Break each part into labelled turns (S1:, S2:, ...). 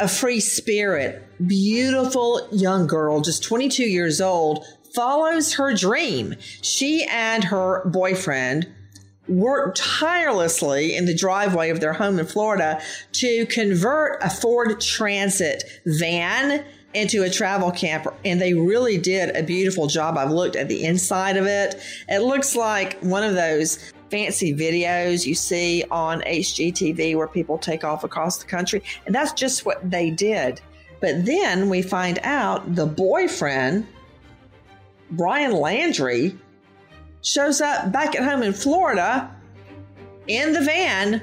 S1: A free spirit, beautiful young girl, just 22 years old, follows her dream. She and her boyfriend worked tirelessly in the driveway of their home in Florida to convert a Ford Transit van into a travel camper and they really did a beautiful job. I've looked at the inside of it. It looks like one of those fancy videos you see on HGTV where people take off across the country and that's just what they did. But then we find out the boyfriend Brian Laundrie shows up back at home in Florida in the van,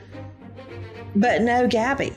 S1: but no Gabby.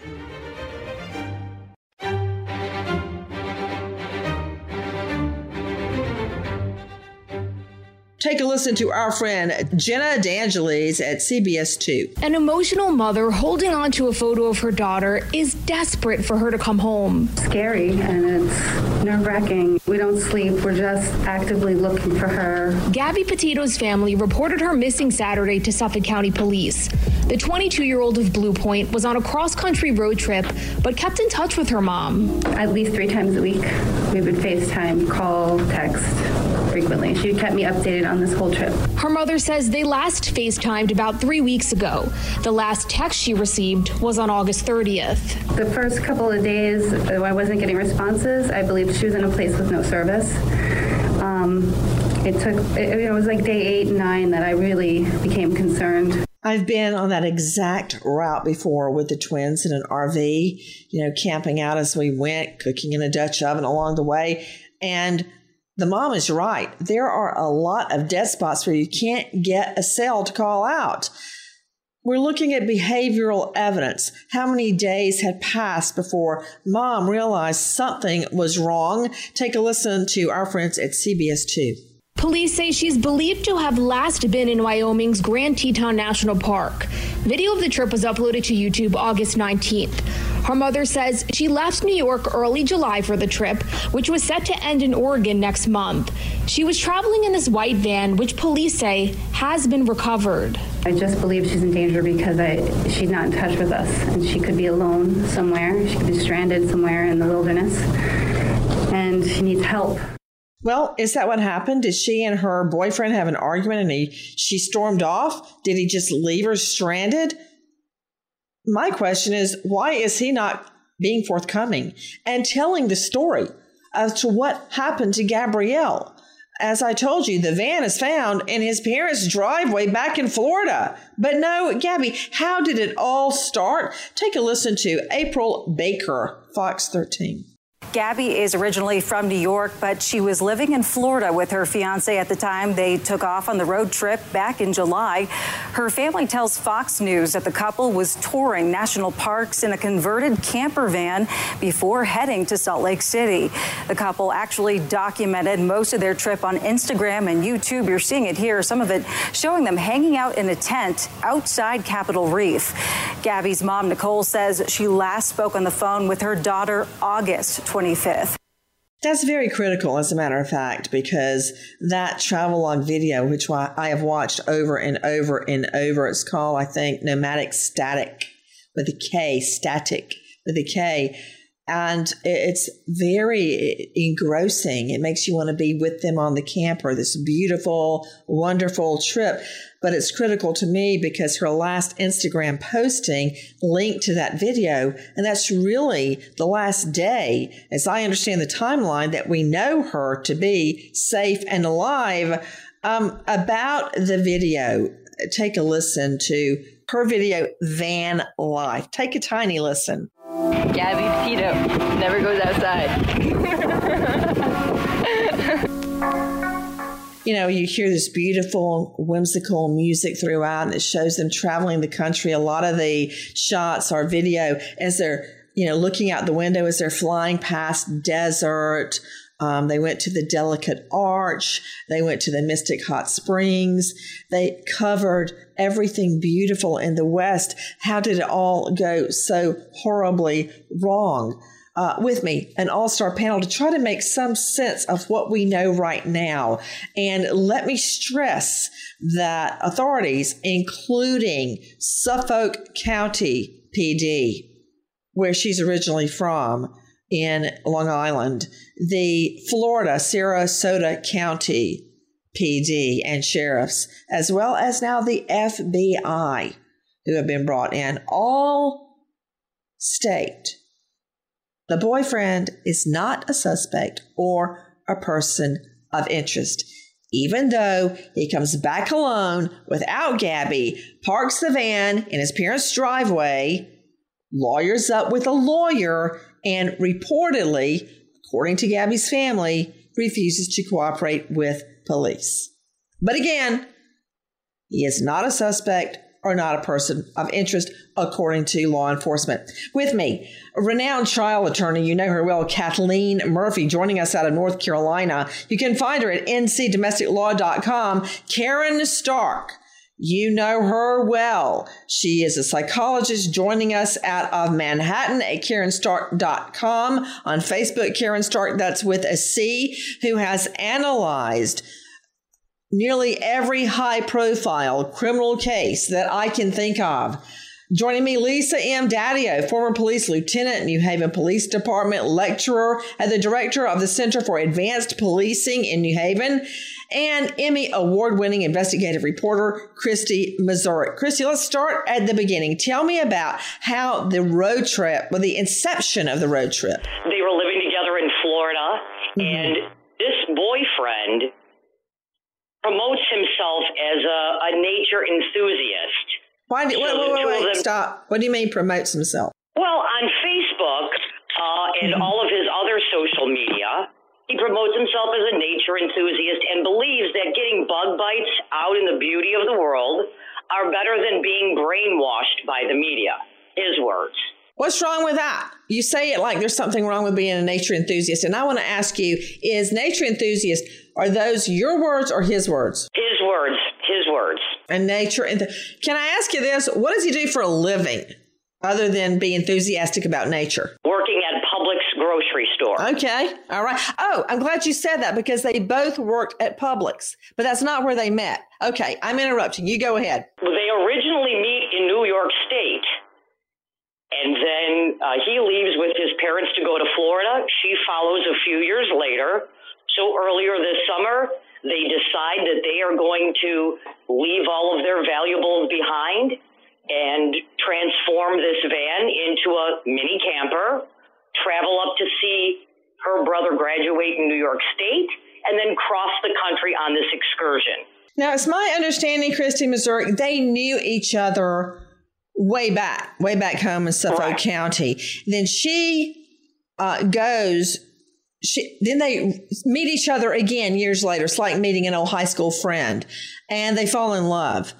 S1: Take a listen to our friend Jenna D'Angelis at CBS 2.
S2: An emotional mother holding on to a photo of her daughter is desperate for her to come home.
S3: Scary and it's nerve wracking. We don't sleep. We're just actively looking for her.
S2: Gabby Petito's family reported her missing Saturday to Suffolk County Police. The 22 year old of Blue Point was on a cross country road trip but kept in touch with her mom.
S3: At least three times a week, we would FaceTime, call, text frequently. She kept me updated on this whole trip.
S2: Her mother says they last FaceTimed about three weeks ago. The last text she received was on August 30th.
S3: The first couple of days, I wasn't getting responses. I believed she was in a place with no service. Um, it took, it, it was like day eight and nine that I really became concerned.
S1: I've been on that exact route before with the twins in an RV, you know, camping out as we went, cooking in a Dutch oven along the way. And the mom is right. There are a lot of dead spots where you can't get a cell to call out. We're looking at behavioral evidence. How many days had passed before mom realized something was wrong? Take a listen to our friends at CBS 2.
S2: Police say she's believed to have last been in Wyoming's Grand Teton National Park. Video of the trip was uploaded to YouTube August 19th. Her mother says she left New York early July for the trip, which was set to end in Oregon next month. She was traveling in this white van, which police say has been recovered.
S3: I just believe she's in danger because I, she's not in touch with us and she could be alone somewhere. She could be stranded somewhere in the wilderness and she needs help.
S1: Well, is that what happened? Did she and her boyfriend have an argument and he she stormed off? Did he just leave her stranded? My question is why is he not being forthcoming and telling the story as to what happened to Gabrielle? As I told you, the van is found in his parents' driveway back in Florida. But no, Gabby, how did it all start? Take a listen to April Baker, Fox 13.
S4: Gabby is originally from New York, but she was living in Florida with her fiance at the time they took off on the road trip back in July. Her family tells Fox News that the couple was touring national parks in a converted camper van before heading to Salt Lake City. The couple actually documented most of their trip on Instagram and YouTube. You're seeing it here, some of it showing them hanging out in a tent outside Capitol Reef. Gabby's mom, Nicole, says she last spoke on the phone with her daughter August 25th.
S1: That's very critical, as a matter of fact, because that travelogue video, which I have watched over and over and over, it's called, I think, Nomadic Static with a K, static with a K and it's very engrossing. It makes you want to be with them on the camper, this beautiful, wonderful trip. But it's critical to me because her last Instagram posting linked to that video. And that's really the last day, as I understand the timeline, that we know her to be safe and alive. Um, about the video, take a listen to her video, Van Life. Take a tiny listen.
S5: Gabby Petito never goes outside.
S1: you know, you hear this beautiful, whimsical music throughout, and it shows them traveling the country. A lot of the shots are video as they're, you know, looking out the window as they're flying past desert, um, they went to the Delicate Arch. They went to the Mystic Hot Springs. They covered everything beautiful in the West. How did it all go so horribly wrong? Uh, with me, an all star panel to try to make some sense of what we know right now. And let me stress that authorities, including Suffolk County PD, where she's originally from, in Long Island, the Florida Sarasota County PD and sheriffs, as well as now the FBI who have been brought in, all state the boyfriend is not a suspect or a person of interest. Even though he comes back alone without Gabby, parks the van in his parents' driveway, lawyers up with a lawyer, and reportedly, according to Gabby's family, refuses to cooperate with police. But again, he is not a suspect or not a person of interest, according to law enforcement. With me, a renowned trial attorney, you know her well, Kathleen Murphy, joining us out of North Carolina. You can find her at ncdomesticlaw.com. Caryn Stark you know her well. She is a psychologist joining us out of Manhattan at CarynStark.com. On Facebook, Caryn Stark, that's with a C, who has analyzed nearly every high profile criminal case that I can think of. Joining me, Lisa M. Dadio, former police lieutenant, New Haven Police Department lecturer, and the director of the Center for Advanced Policing in New Haven and Emmy award winning investigative reporter, Christy Mazurek. Christy, let's start at the beginning. Tell me about how the road trip, well, the inception of the road trip.
S6: They were living together in Florida, mm-hmm. and this boyfriend promotes himself as a, a nature enthusiast.
S1: Why? Do, so wait, wait, wait, wait. Stop. What do you mean promotes himself?
S6: Well, on Facebook uh, and mm-hmm. all of his other social media, he promotes himself as a nature enthusiast and believes that getting bug bites out in the beauty of the world are better than being brainwashed by the media. His words.
S1: What's wrong with that? You say it like there's something wrong with being a nature enthusiast. And I want to ask you is nature enthusiast, are those your words or his words?
S6: His words. His words.
S1: And nature. Can I ask you this? What does he do for a living? other than be enthusiastic about nature?
S6: Working grocery store.
S1: Okay. All right. Oh, I'm glad you said that because they both worked at Publix, but that's not where they met. Okay. I'm interrupting. You go ahead.
S6: They originally meet in New York State. And then uh, he leaves with his parents to go to Florida. She follows a few years later. So earlier this summer, they decide that they are going to leave all of their valuables behind and transform this van into a mini camper, travel up to see her brother graduate in New York State, and then cross the country on this excursion.
S1: Now, it's my understanding, Christy, Missouri, they knew each other way back, way back home in Suffolk County. Then she uh, goes she, then they meet each other again years later. It's like meeting an old high school friend and they fall in love.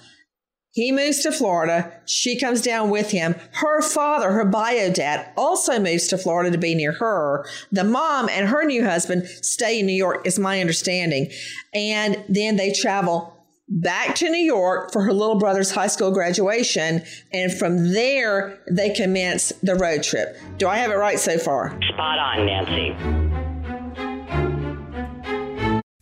S1: He moves to Florida. She comes down with him. Her father, her bio dad, also moves to Florida to be near her. The mom and her new husband stay in New York, is my understanding. And then they travel back to New York for her little brother's high school graduation. And from there, they commence the road trip. Do I have it right so far?
S6: Spot on, Nancy.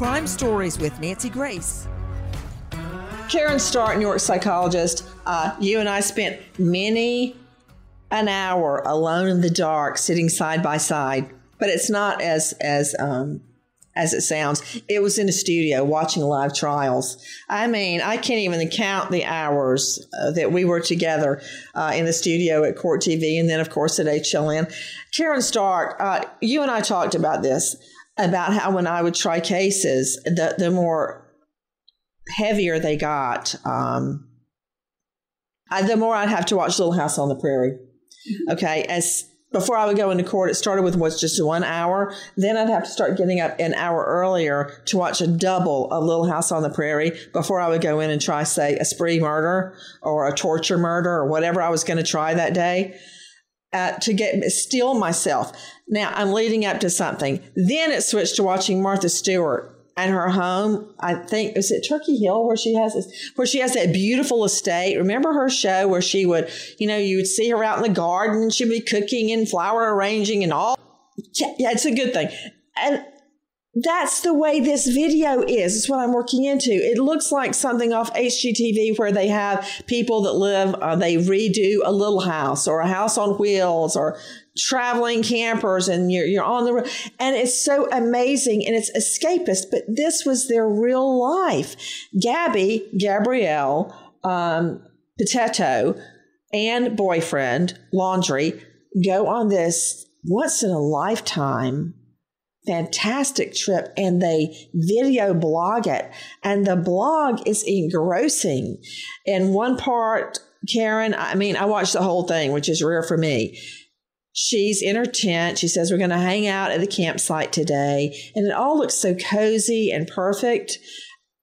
S7: Crime Stories with Nancy Grace.
S1: Caryn Stark, New York psychologist. Uh, you and I spent many an hour alone in the dark, sitting side by side. But it's not as as um, as it sounds. It was in a studio watching live trials. I mean, I can't even count the hours uh, that we were together uh, in the studio at Court TV, and then of course at HLN. Caryn Stark, uh, you and I talked about this about how when I would try cases, the the more heavier they got, um, I, the more I'd have to watch Little House on the Prairie. Mm-hmm. Okay, as before I would go into court, it started with what's just one hour. Then I'd have to start getting up an hour earlier to watch a double of Little House on the Prairie before I would go in and try, say, a spree murder or a torture murder or whatever I was going to try that day uh, to get still myself. Now I'm leading up to something. Then it switched to watching Martha Stewart and her home. I think is it Turkey Hill where she has this, where she has that beautiful estate. Remember her show where she would, you know, you would see her out in the garden. She'd be cooking and flower arranging and all. Yeah, it's a good thing. And that's the way this video is. It's what I'm working into. It looks like something off HGTV where they have people that live, uh, they redo a little house or a house on wheels or traveling campers and you're, you're on the road. And it's so amazing and it's escapist, but this was their real life. Gabby, Gabrielle, um, Petito and boyfriend, Laundrie, go on this once in a lifetime fantastic trip and they video blog it. And the blog is engrossing. In one part, Caryn, I mean, I watched the whole thing, which is rare for me. She's in her tent. She says, We're going to hang out at the campsite today. And it all looks so cozy and perfect.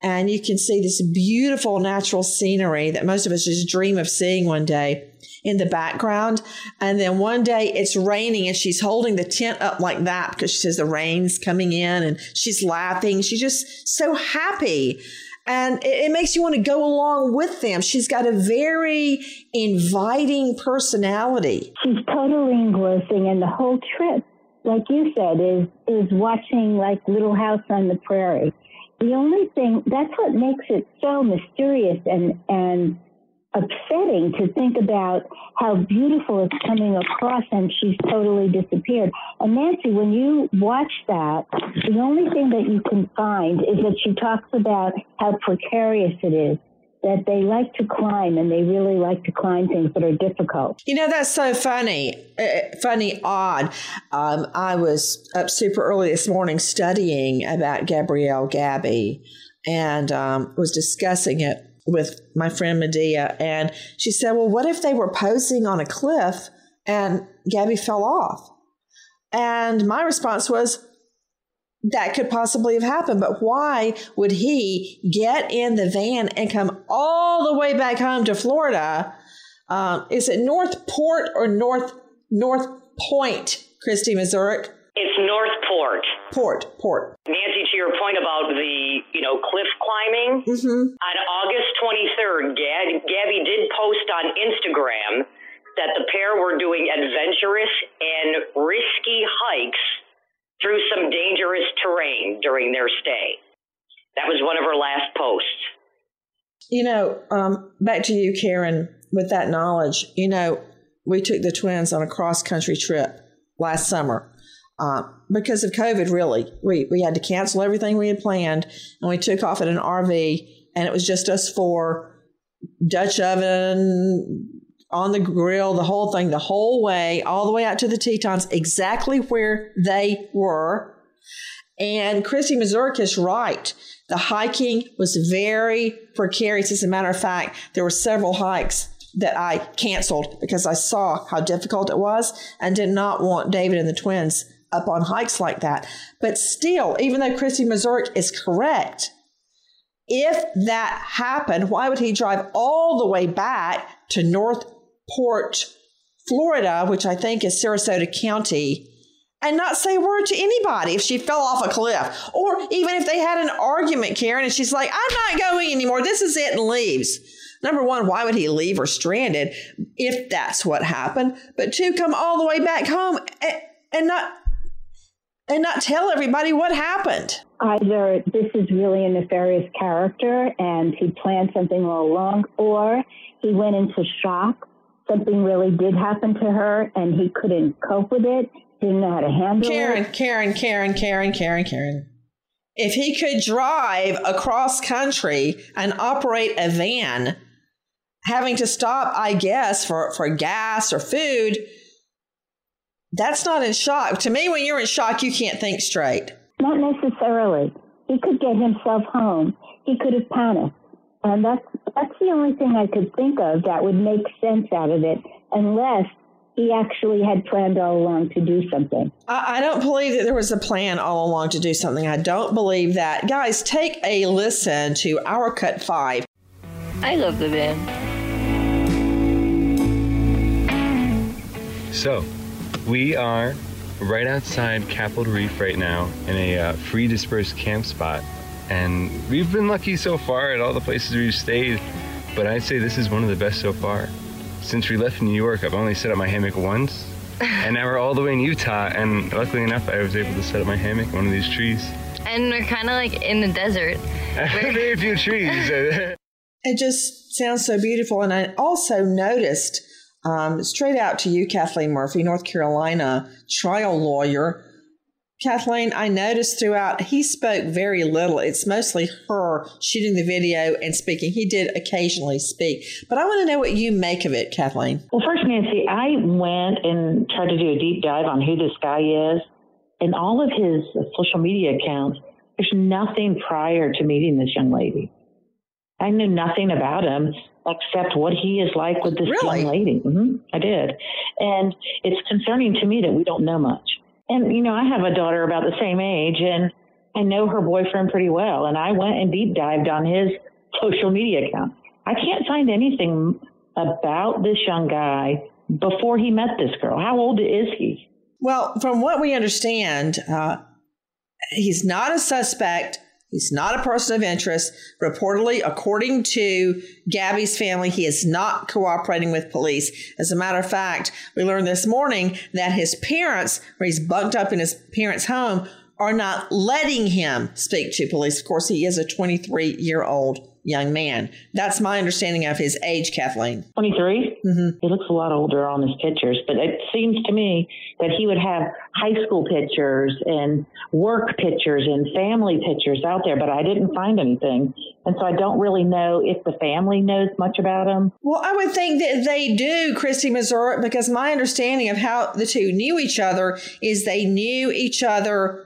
S1: And you can see this beautiful natural scenery that most of us just dream of seeing one day in the background. And then one day it's raining and she's holding the tent up like that because she says the rain's coming in and she's laughing. She's just so happy. And it, it makes you want to go along with them. She's got a very inviting personality.
S8: She's totally engrossing and the whole trip, like you said, is is watching like Little House on the Prairie. The only thing that's what makes it so mysterious and and upsetting to think about how beautiful it's coming across and she's totally disappeared. And Nancy, when you watch that, the only thing that you can find is that she talks about how precarious it is that they like to climb and they really like to climb things that are difficult.
S1: You know, that's so funny, uh, funny, odd. Um, I was up super early this morning studying about Gabrielle Gabby and um, was discussing it with my friend Medea. And she said, Well, what if they were posing on a cliff and Gabby fell off? And my response was, that could possibly have happened. But why would he get in the van and come all the way back home to Florida? Um, is it North Port or North North Point, Christy Mazurek?
S6: It's Northport.
S1: Port, Port. Port.
S6: Nancy, to your point about the you know cliff climbing,
S1: mm-hmm.
S6: on August 23rd, Gab- Gabby did post on Instagram that the pair were doing adventurous and risky hikes through some dangerous terrain during their stay. That was one of her last posts.
S1: You know, um, back to you, Caryn, with that knowledge. You know, we took the twins on a cross country trip last summer. Uh, because of COVID, really, we, we had to cancel everything we had planned, and we took off in an RV, and it was just us four, Dutch oven, on the grill, the whole thing, the whole way, all the way out to the Tetons, exactly where they were. And Christy Mazurek is right. The hiking was very precarious. As a matter of fact, there were several hikes that I canceled because I saw how difficult it was and did not want David and the twins up on hikes like that. But still, even though Christy Mazurek is correct, if that happened, why would he drive all the way back to North Port, Florida, which I think is Sarasota County, and not say a word to anybody if she fell off a cliff. Or even if they had an argument, Caryn, and she's like, I'm not going anymore. This is it, and leaves. Number one, why would he leave her stranded if that's what happened? But two, come all the way back home and, and not and not tell everybody what happened.
S8: Either this is really a nefarious character and he planned something all along, or he went into shock something really did happen to her and he couldn't cope with it, didn't know how to handle
S1: Caryn,
S8: it.
S1: Caryn, Caryn, Caryn, Caryn, Caryn. If he could drive across country and operate a van, having to stop, I guess, for, for gas or food, that's not in shock. To me, when you're in shock, you can't think straight.
S8: Not necessarily. He could get himself home. He could have panicked. And that's that's the only thing I could think of that would make sense out of it, unless he actually had planned all along to do something.
S1: I, I, don't believe that there was a plan all along to do something. I don't believe that. Guys, take a listen to our cut five.
S5: I love the van.
S9: So, we are right outside Capitol Reef right now in a uh, free dispersed camp spot and we've been lucky so far at all the places we've stayed, but I'd say this is one of the best so far. Since we left New York, I've only set up my hammock once, and now we're all the way in Utah, and luckily enough, I was able to set up my hammock in one of these trees.
S5: And we're kind of like in the desert.
S9: Very few trees.
S1: it just sounds so beautiful, and I also noticed um, straight out to you, Kathleen Murphy, North Carolina trial lawyer Kathleen, I noticed throughout he spoke very little. It's mostly her shooting the video and speaking. He did occasionally speak, but I want to know what you make of it, Kathleen.
S10: Well, first, Nancy, I went and tried to do a deep dive on who this guy is, and all of his social media accounts. There's nothing prior to meeting this young lady. I knew nothing about him except what he is like with this
S1: really?
S10: young lady. Mm-hmm, I did, and it's concerning to me that we don't know much and you know, I have a daughter about the same age, and I know her boyfriend pretty well. And I went and deep dived on his social media account. I can't find anything about this young guy before he met this girl. How old is he?
S1: Well, from what we understand, uh, he's not a suspect. He's not a person of interest. Reportedly, according to Gabby's family, he is not cooperating with police. As a matter of fact, we learned this morning that his parents, where he's bunked up in his parents' home, are not letting him speak to police. Of course, he is a 23 year old young man. That's my understanding of his age, Kathleen.
S10: 23?
S1: Mm-hmm.
S10: He looks a lot older on his pictures, but it seems to me that he would have high school pictures and work pictures and family pictures out there, but I didn't find anything. And so I don't really know if the family knows much about him.
S1: Well, I would think that they do, Christy Mazurek, because my understanding of how the two knew each other is they knew each other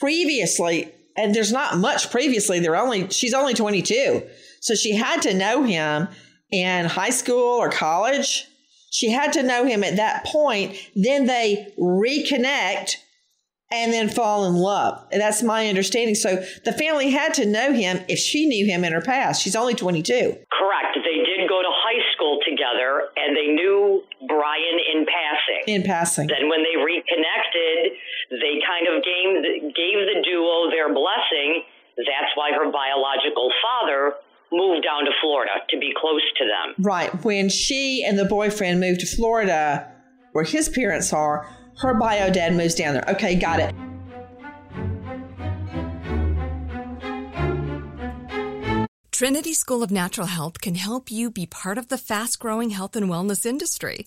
S1: previously and there's not much previously. They're only she's only 22, so she had to know him in high school or college. She had to know him at that point. Then they reconnect and then fall in love. And that's my understanding. So the family had to know him if she knew him in her past. She's only 22.
S6: Correct. They did go to high school together and they knew Brian in passing.
S1: In passing.
S6: Then when they reconnected, they kind of gave, gave the duo their blessing. That's why her biological father moved down to Florida to be close to them.
S1: Right. When she and the boyfriend moved to Florida, where his parents are, her bio dad moves down there. Okay, got it.
S11: Trinity School of Natural Health can help you be part of the fast growing health and wellness industry.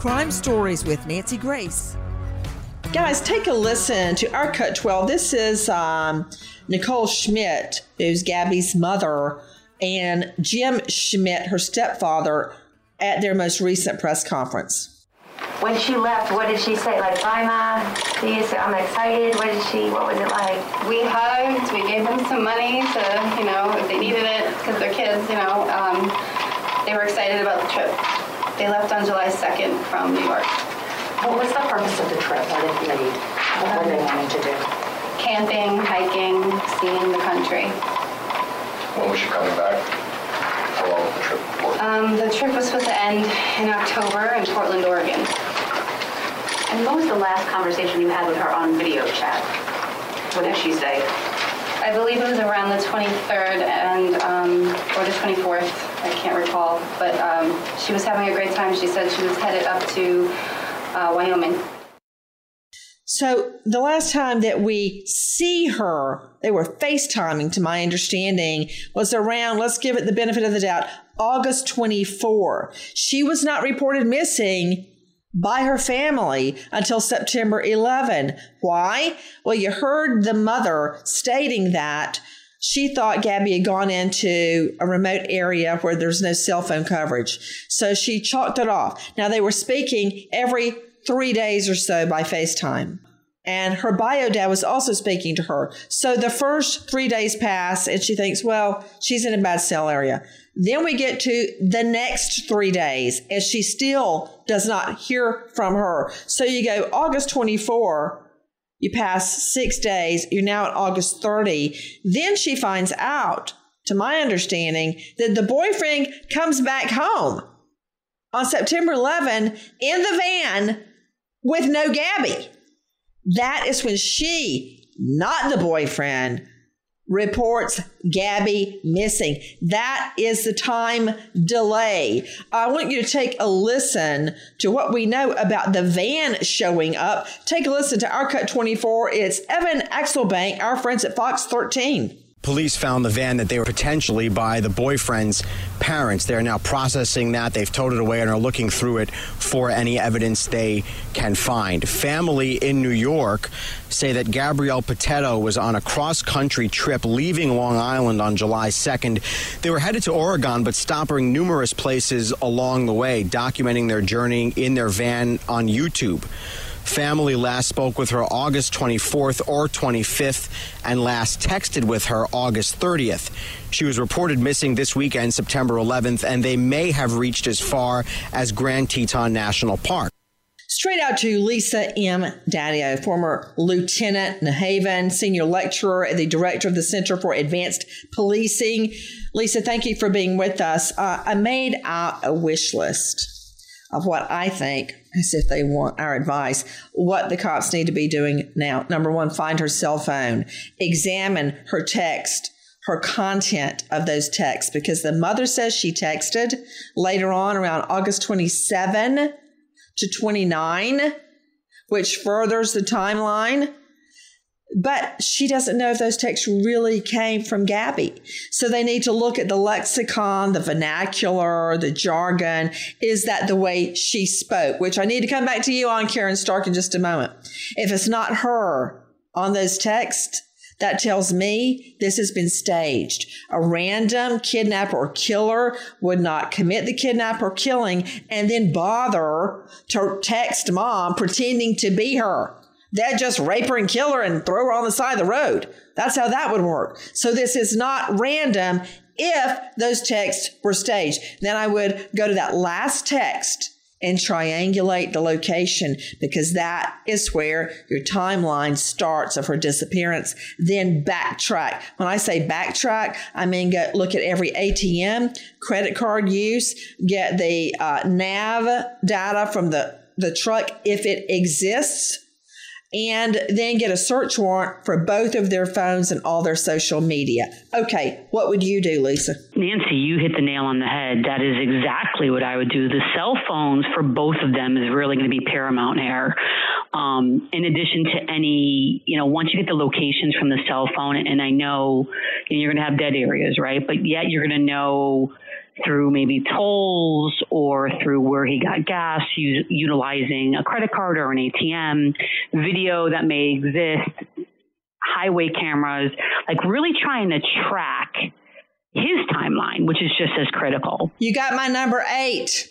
S7: Crime Stories with Nancy Grace.
S1: Guys, take a listen to our Cut 12. This is um, Nicole Schmidt, who's Gabby's mother, and Jim Schmidt, her stepfather, at their most recent press conference.
S12: When she left, what did she say? Like, bye, ma. See you. soon. I'm excited. What did she? What was it like?
S3: We hugged. We gave them some money to, you know, if they needed it because they're kids. You know, um, they were excited about the trip. They left on July 2nd from New York.
S12: What was the purpose of the trip? What did they? What were they wanting to do?
S3: Camping, hiking, seeing the country.
S13: When was she coming back? How long was the trip for?
S3: Um, the trip was supposed to end in October in Portland, Oregon.
S12: And what was the last conversation you had with her on video chat? What did she say?
S3: I believe it was around the 23rd and um, or the 24th. I can't recall, but um, she was having a great time. She said she was headed up to uh, Wyoming.
S1: So the last time that we see her, they were FaceTiming, to my understanding, was around, let's give it the benefit of the doubt, August 24. She was not reported missing by her family until September 11. Why? Well, you heard the mother stating that she thought Gabby had gone into a remote area where there's no cell phone coverage. So she chalked it off. Now they were speaking every three days or so by FaceTime. And her bio dad was also speaking to her. So the first three days pass and she thinks, well, she's in a bad cell area. Then we get to the next three days and she still does not hear from her. So you go August 24, you pass six days, you're now at August 30. Then she finds out, to my understanding, that the boyfriend comes back home on September 11 in the van with no Gabby. That is when she, not the boyfriend, reports Gabby missing. That is the time delay. I want you to take a listen to what we know about the van showing up. Take a listen to our cut 24. It's Evan Axelbank, our friends at Fox 13.
S14: Police found the van that they were potentially by the boyfriend's parents. They're now processing that. They've towed it away and are looking through it for any evidence they can find. Family in New York say that Gabrielle Petito was on a cross country trip leaving Long Island on July 2nd. They were headed to Oregon, but stopping numerous places along the way, documenting their journey in their van on YouTube. Family last spoke with her August 24th or 25th and last texted with her August 30th. She was reported missing this weekend, September 11th, and they may have reached as far as Grand Teton National Park.
S1: Straight out to Lisa M. Dadio, former lieutenant in Haven, senior lecturer and the director of the Center for Advanced Policing. Lisa, thank you for being with us. Uh, I made out a wish list of what I think, as if they want our advice, what the cops need to be doing now. Number one, find her cell phone, examine her text, her content of those texts, because the mother says she texted later on around August 27 to 29, which furthers the timeline but she doesn't know if those texts really came from Gabby. So they need to look at the lexicon, the vernacular, the jargon. Is that the way she spoke? Which I need to come back to you on, Caryn Stark, in just a moment. If it's not her on those texts, that tells me this has been staged. A random kidnapper or killer would not commit the kidnap or killing and then bother to text mom pretending to be her. They'd just rape her and kill her and throw her on the side of the road. That's how that would work. So this is not random if those texts were staged. Then I would go to that last text and triangulate the location because that is where your timeline starts of her disappearance. Then backtrack. When I say backtrack, I mean go look at every ATM, credit card use, get the uh, nav data from the the truck if it exists and then get a search warrant for both of their phones and all their social media. Okay, what would you do, Lisa?
S15: Nancy, you hit the nail on the head. That is exactly what I would do. The cell phones for both of them is really going to be paramount here. Um, in addition to any, you know, once you get the locations from the cell phone, and I know you know, you're going to have dead areas, right? But yet you're going to know through maybe tolls or through where he got gas, utilizing a credit card or an ATM, video that may exist, highway cameras, like really trying to track his timeline, which is just as critical.
S1: You got my number eight,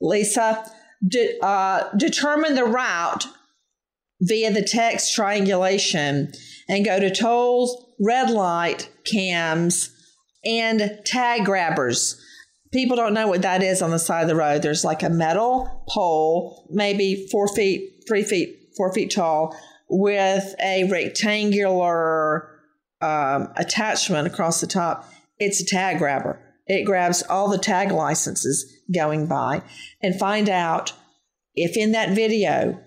S1: Lisa. De- uh, determine the route via the text triangulation and go to tolls, red light cams, and tag grabbers people don't know what that is on the side of the road. There's like a metal pole, maybe four feet, three feet, four feet tall, with a rectangular um, attachment across the top. It's a tag grabber. It grabs all the tag licenses going by and find out if in that video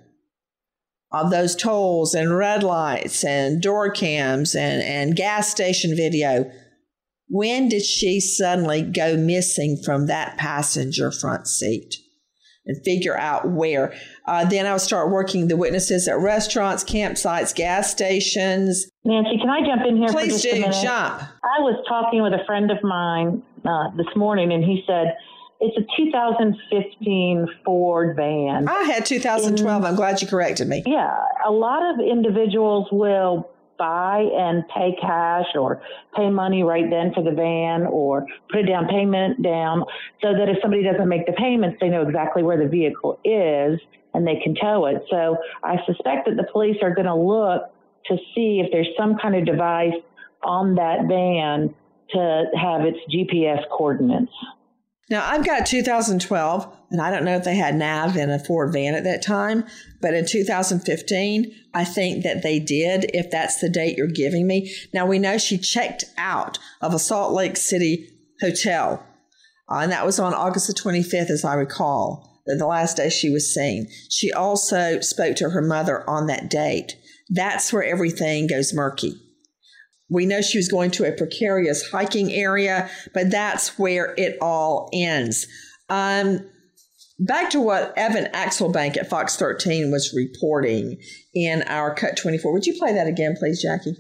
S1: of those tolls and red lights and door cams and, and gas station video when did she suddenly go missing from that passenger front seat? And figure out where. Uh, then I would start working the witnesses at restaurants, campsites, gas stations.
S10: Nancy, can I jump in here
S1: Please
S10: for just
S1: do,
S10: a minute?
S1: jump.
S10: I was talking with a friend of mine uh, this morning, and he said it's a 2015 Ford van.
S1: I had 2012. I'm glad you corrected me.
S10: Yeah, a lot of individuals will buy and pay cash or pay money right then for the van or put a down payment down so that if somebody doesn't make the payments, they know exactly where the vehicle is and they can tow it. So I suspect that the police are going to look to see if there's some kind of device on that van to have its GPS coordinates.
S1: Now, I've got 2012, and I don't know if they had nav in a Ford van at that time, but in 2015, I think that they did, if that's the date you're giving me. Now, we know she checked out of a Salt Lake City hotel, uh, and that was on August the 25th, as I recall, the last day she was seen. She also spoke to her mother on that date. That's where everything goes murky. We know she was going to a precarious hiking area, but that's where it all ends. Um, back to what Evan Axelbank at Fox 13 was reporting in our Cut 24. Would you play that again, please, Jackie?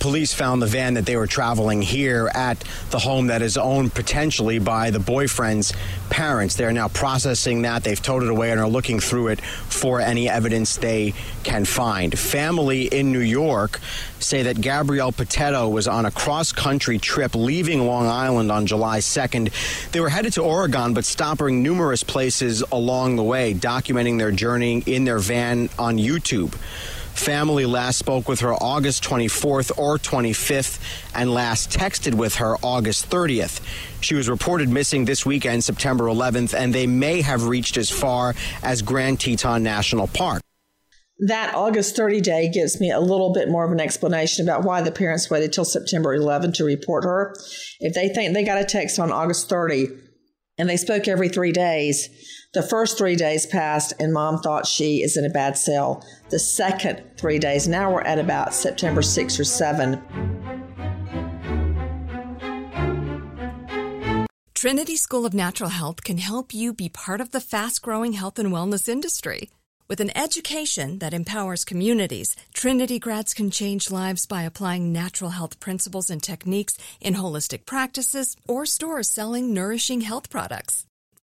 S14: Police found the van that they were traveling here at the home that is owned potentially by the boyfriend's parents. They're now processing that. They've towed it away and are looking through it for any evidence they can find. Family in New York say that Gabrielle Petito was on a cross country trip leaving Long Island on July 2nd. They were headed to Oregon, but stopping numerous places along the way, documenting their journey in their van on YouTube. Family last spoke with her August 24th or 25th and last texted with her August 30th. She was reported missing this weekend, September 11th, and they may have reached as far as Grand Teton National Park.
S1: That August 30 day gives me a little bit more of an explanation about why the parents waited till September 11 to report her. If they think they got a text on August 30 and they spoke every three days, the first three days passed, and mom thought she is in a bad cell. The second three days, now we're at about September 6 or 7.
S11: Trinity School of Natural Health can help you be part of the fast growing health and wellness industry. With an education that empowers communities, Trinity grads can change lives by applying natural health principles and techniques in holistic practices or stores selling nourishing health products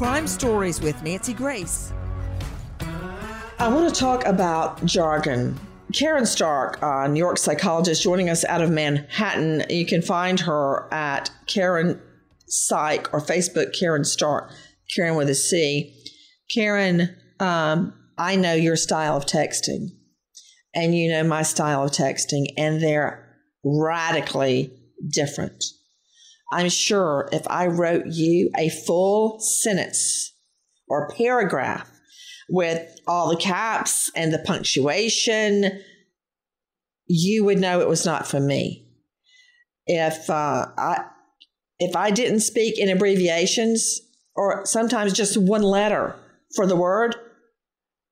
S7: Crime Stories with Nancy Grace.
S1: I want to talk about jargon. Caryn Stark, a New York psychologist, joining us out of Manhattan. You can find her at Caryn Psych or Facebook Caryn Stark, Caryn with a C. Caryn, um, I know your style of texting, and you know my style of texting, and they're radically different. I'm sure if I wrote you a full sentence or paragraph with all the caps and the punctuation, you would know it was not for me. If uh, I if I didn't speak in abbreviations or sometimes just one letter for the word,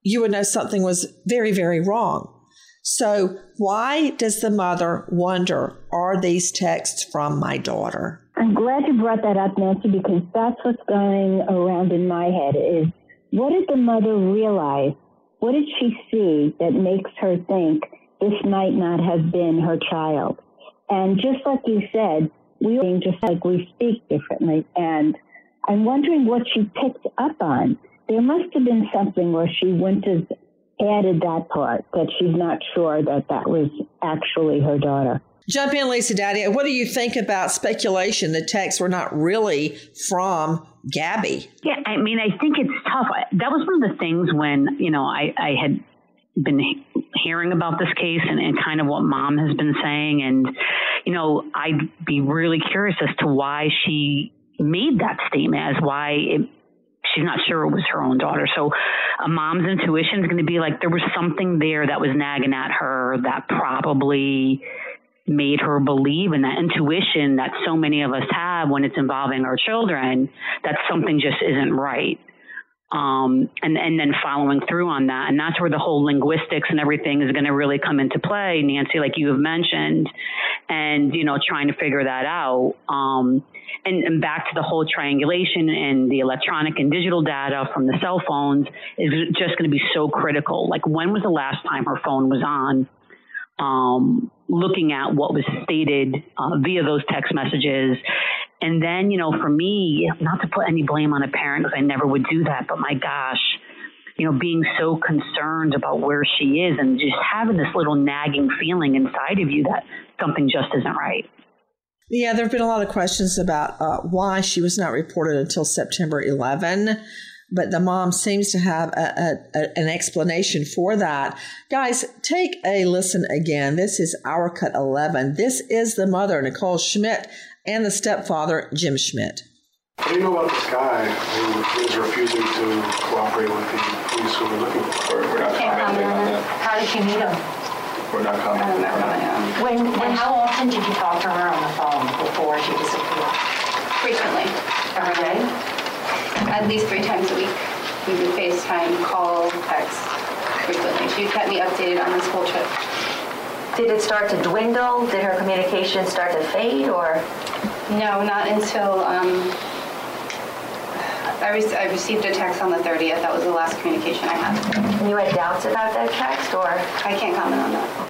S1: you would know something was very, very wrong. So, why does the mother wonder, are these texts from my daughter?
S8: I'm glad you brought that up, Nancy, because that's what's going around in my head is what did the mother realize? What did she see that makes her think this might not have been her child? And just like you said, we just like we speak differently. And I'm wondering what she picked up on. There must have been something where she went to added that part that she's not sure that that was actually her daughter.
S1: Jump in, Lisa Dadio. What do you think about speculation the texts were not really from Gabby?
S15: Yeah, I mean, I think it's tough. That was one of the things when, you know, I, I had been hearing about this case and, and kind of what mom has been saying. And, you know, I'd be really curious as to why she made that statement, as why it she's not sure it was her own daughter. So a mom's intuition is going to be like there was something there that was nagging at her that probably made her believe in that intuition that so many of us have when it's involving our children that something just isn't right. um, and and then following through on that. And that's where the whole linguistics and everything is going to really come into play, Nancy, like you have mentioned, and you know, trying to figure that out. Um, and, and back to the whole triangulation and the electronic and digital data from the cell phones is just going to be so critical. Like, when was the last time her phone was on? Um, looking at what was stated uh, via those text messages. And then, you know, for me, not to put any blame on a parent because I never would do that, but my gosh, you know, being so concerned about where she is and just having this little nagging feeling inside of you that something just isn't right.
S1: Yeah, there have been a lot of questions about uh, why she was not reported until September 11 but the mom seems to have a, a, a, an explanation for that. Guys, take a listen again. This is Our Cut 11. This is the mother, Nicole Schmidt, and the stepfather, Jim Schmidt.
S16: What do you know about this guy who is refusing to cooperate with the police who are looking for?
S13: We're not commenting on that.
S12: How did you meet him?
S13: We're not commenting on that.
S12: When, when, how often did you talk to her on the phone before she disappeared?
S3: Frequently.
S12: Every day?
S3: At least three times a week. We would FaceTime, call, text frequently. She kept me updated on this whole trip.
S12: Did it start to dwindle? Did her communication start to fade or?
S3: No, not until um, I, re- I received a text on the 30th. That was the last communication I had.
S12: And you had doubts about that text or?
S3: I can't comment on that.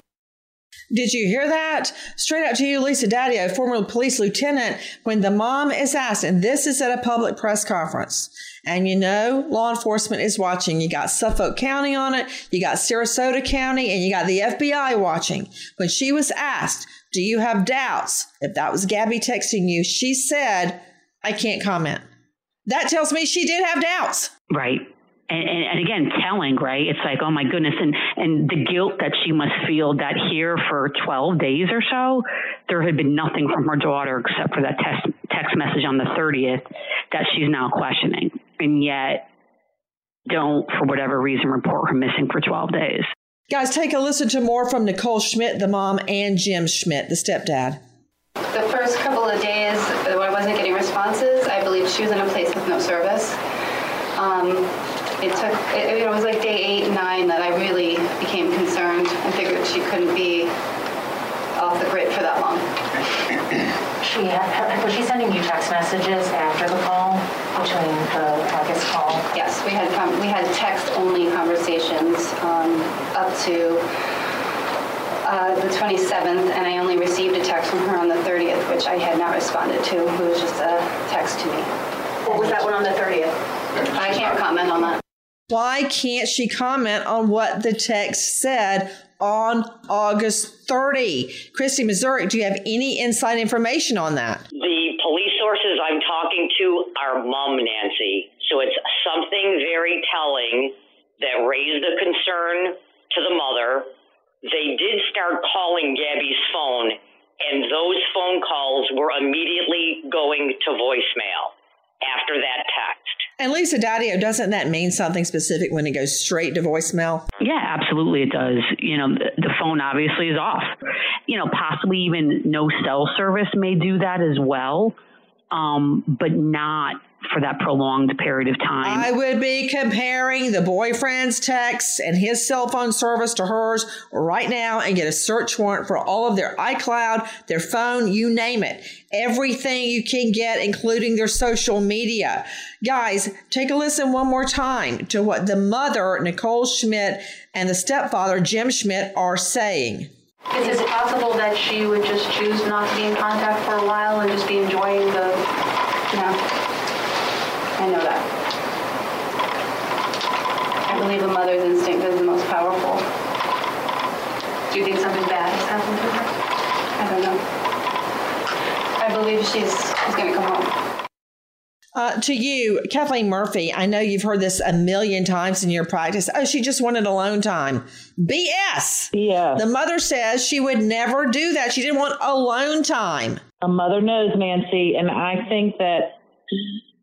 S1: Did you hear that? Straight out to you, Lisa Dadio, former police lieutenant, when the mom is asked, and this is at a public press conference. And you know, law enforcement is watching. You got Suffolk County on it, you got Sarasota County, and you got the FBI watching. When she was asked, Do you have doubts? If that was Gabby texting you, she said, I can't comment. That tells me she did have doubts.
S15: Right and, and, and, again telling right? It's like oh my goodness. And and the guilt that she must feel that here for 12 days or so there had been nothing from her daughter except for that text text message on the 30th that she's now questioning. And yet don't for whatever reason report her missing for 12 days.
S1: Guys take a listen to more from nicole schmidt the mom and jim schmidt the stepdad.
S3: The first couple of days when i wasn't getting responses. I believe she was in a place with no service. Um, it took, it, you know, it was like day eight, nine that I really became concerned and figured she couldn't be off the grid for that long.
S12: She had, was she sending you text messages after the call, between the August call?
S3: Yes, we had we had text-only conversations um, up to uh, the 27th, and I only received a text from her on the 30th, which I had not responded to. It was just a text to me.
S12: What was that one on the 30th?
S3: I can't comment on that.
S1: Why can't she comment on what the text said on August 30? Christy Mazurek, do you have any inside information on that?
S6: The police sources I'm talking to are mum Nancy. So it's something very telling that raised the concern to the mother. They did start calling Gabby's phone, and those phone calls were immediately going to voicemail after that text.
S1: And Lisa Dadio, doesn't that mean something specific when it goes straight to voicemail?
S15: Yeah, absolutely it does. You know, the, phone obviously is off. You know, possibly even no cell service may do that as well, um, but not for that prolonged period of time.
S1: I would be comparing the boyfriend's texts and his cell phone service to hers right now and get a search warrant for all of their iCloud, their phone, you name it. Everything you can get, including their social media. Guys, take a listen one more time to what the mother, Nicole Schmidt, and the stepfather, Jim Schmidt, are saying.
S12: Is it possible that she would just choose not to be in contact for a while and just be enjoying the, you know,
S3: I know that. I believe a mother's instinct is the most powerful.
S12: Do you think something bad has happened to her?
S3: I don't know. I believe she's, she's going to come home.
S1: Uh, to you, Kathleen Murphy, I know you've heard this a million times in your practice. Oh, she just wanted alone time. BS.
S10: Yeah.
S1: The mother says she would never do that. She didn't want alone time.
S10: A mother knows, Nancy, and I think that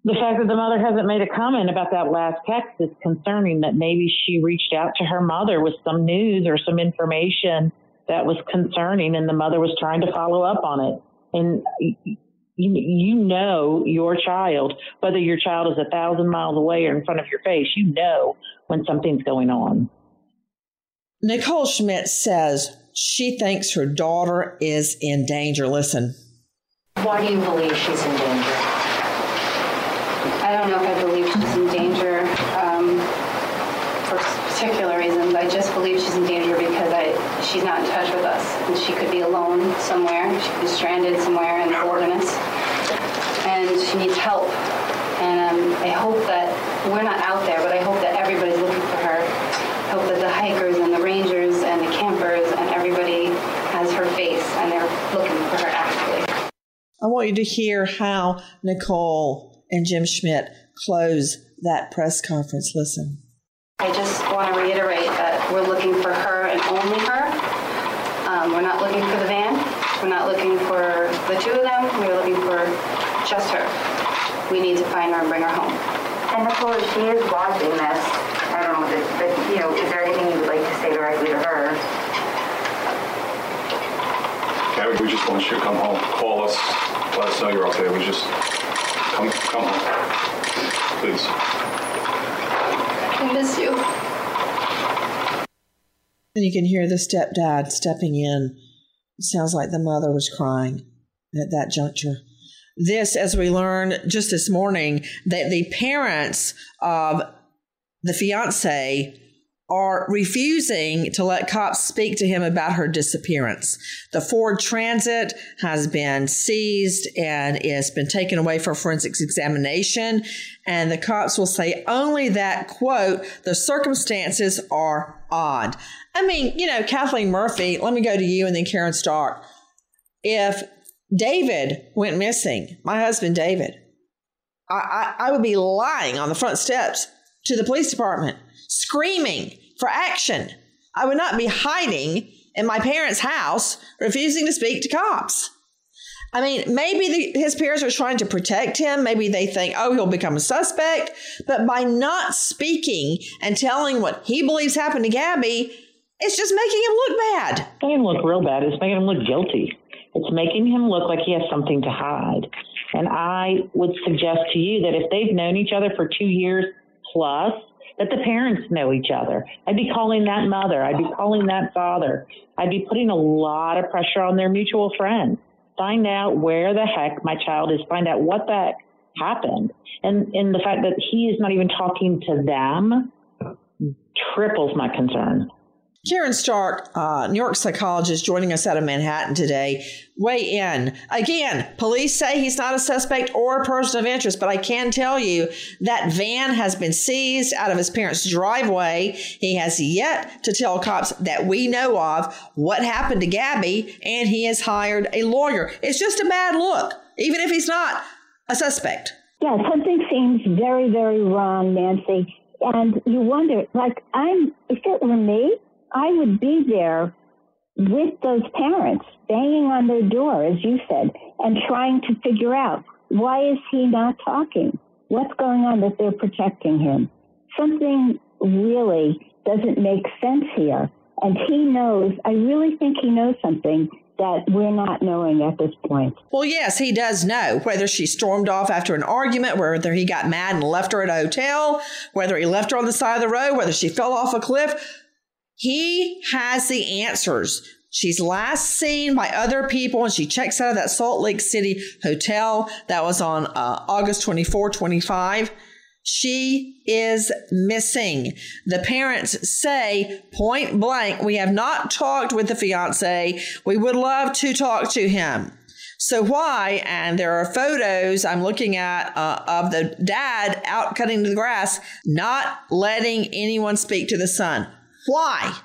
S10: the fact that the mother hasn't made a comment about that last text is concerning that maybe she reached out to her mother with some news or some information that was concerning and the mother was trying to follow up on it. And You, you know your child, whether your child is a thousand miles away or in front of your face, you know when something's going on.
S1: Nicole Schmidt says she thinks her daughter is in danger. Listen.
S17: Why do you believe she's in danger?
S3: I don't know if I believe she's in danger um, for particular reasons. I just believe she's in danger because I, she's not in touch with us. And she could be alone somewhere. She could be stranded somewhere in the wilderness. And she needs help. And um, I hope that we're not out there, but I hope that everybody's looking for her. I hope that the hikers and the rangers and the campers and everybody has her face and they're looking for her actively.
S1: I want you to hear how Nicole and Jim Schmidt close that press conference. Listen.
S3: I just want to reiterate that we're looking for her and only her. Um, we're not looking for the van. We're not looking for the two of them. We're looking for just her. We need to find her and bring her home.
S17: And Nicole, if she is watching this, I don't know, but, you know, is there anything you would like to say directly to her?
S13: Gabby, we just want you to come home. Call us. Let us know you're okay. We just come come home. Please.
S3: I miss you.
S1: And you can hear the stepdad stepping in. It sounds like the mother was crying at that juncture. This, as we learned just this morning, that the parents of the fiance are refusing to let cops speak to him about her disappearance. The Ford Transit has been seized and it's been taken away for forensics examination. And the cops will say only that, quote, the circumstances are odd. I mean, you know, Kathleen Murphy, let me go to you and then Caryn Stark. If David went missing, my husband David, I, I, I would be lying on the front steps to the police department screaming for action. I would not be hiding in my parents' house, refusing to speak to cops. I mean, maybe the, his parents are trying to protect him. Maybe they think, oh, he'll become a suspect. But by not speaking and telling what he believes happened to Gabby, it's just making him look bad.
S10: Making him look real bad. It's making him look guilty. It's making him look like he has something to hide. And I would suggest to you that if they've known each other for two years plus, that the parents know each other. I'd be calling that mother. I'd be calling that father. I'd be putting a lot of pressure on their mutual friends. Find out where the heck my child is. Find out what heck happened. And, and the fact that he is not even talking to them triples my concern.
S1: Caryn Stark, uh, New York psychologist, joining us out of Manhattan today. Weigh in. Again, police say he's not a suspect or a person of interest, but I can tell you that van has been seized out of his parents' driveway. He has yet to tell cops that we know of what happened to Gabby, and he has hired a lawyer. It's just a bad look, even if he's not a suspect.
S8: Yeah, something seems very, very wrong, Nancy. And you wonder, like, I'm, if it were me, I would be there with those parents, banging on their door, as you said, and trying to figure out why is he not talking? What's going on that they're protecting him? Something really doesn't make sense here. And he knows, I really think he knows something that we're not knowing at this point.
S1: Well, yes, he does know whether she stormed off after an argument, whether he got mad and left her at a hotel, whether he left her on the side of the road, whether she fell off a cliff. He has the answers. She's last seen by other people and she checks out of that Salt Lake City hotel that was on uh, August 24, 25. She is missing. The parents say point blank, we have not talked with the fiance. We would love to talk to him. So why? And there are photos I'm looking at uh, of the dad out cutting the grass, not letting anyone speak to the son. Why?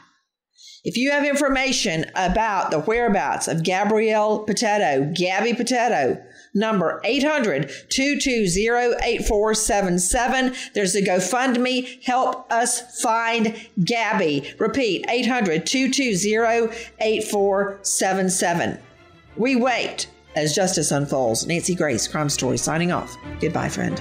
S1: If you have information about the whereabouts of Gabrielle Petito, Gabby Petito, number 800 220 8477. There's a GoFundMe. Help us find Gabby. Repeat 800 220 8477. We wait as justice unfolds. Nancy Grace, Crime Story, signing off. Goodbye, friend.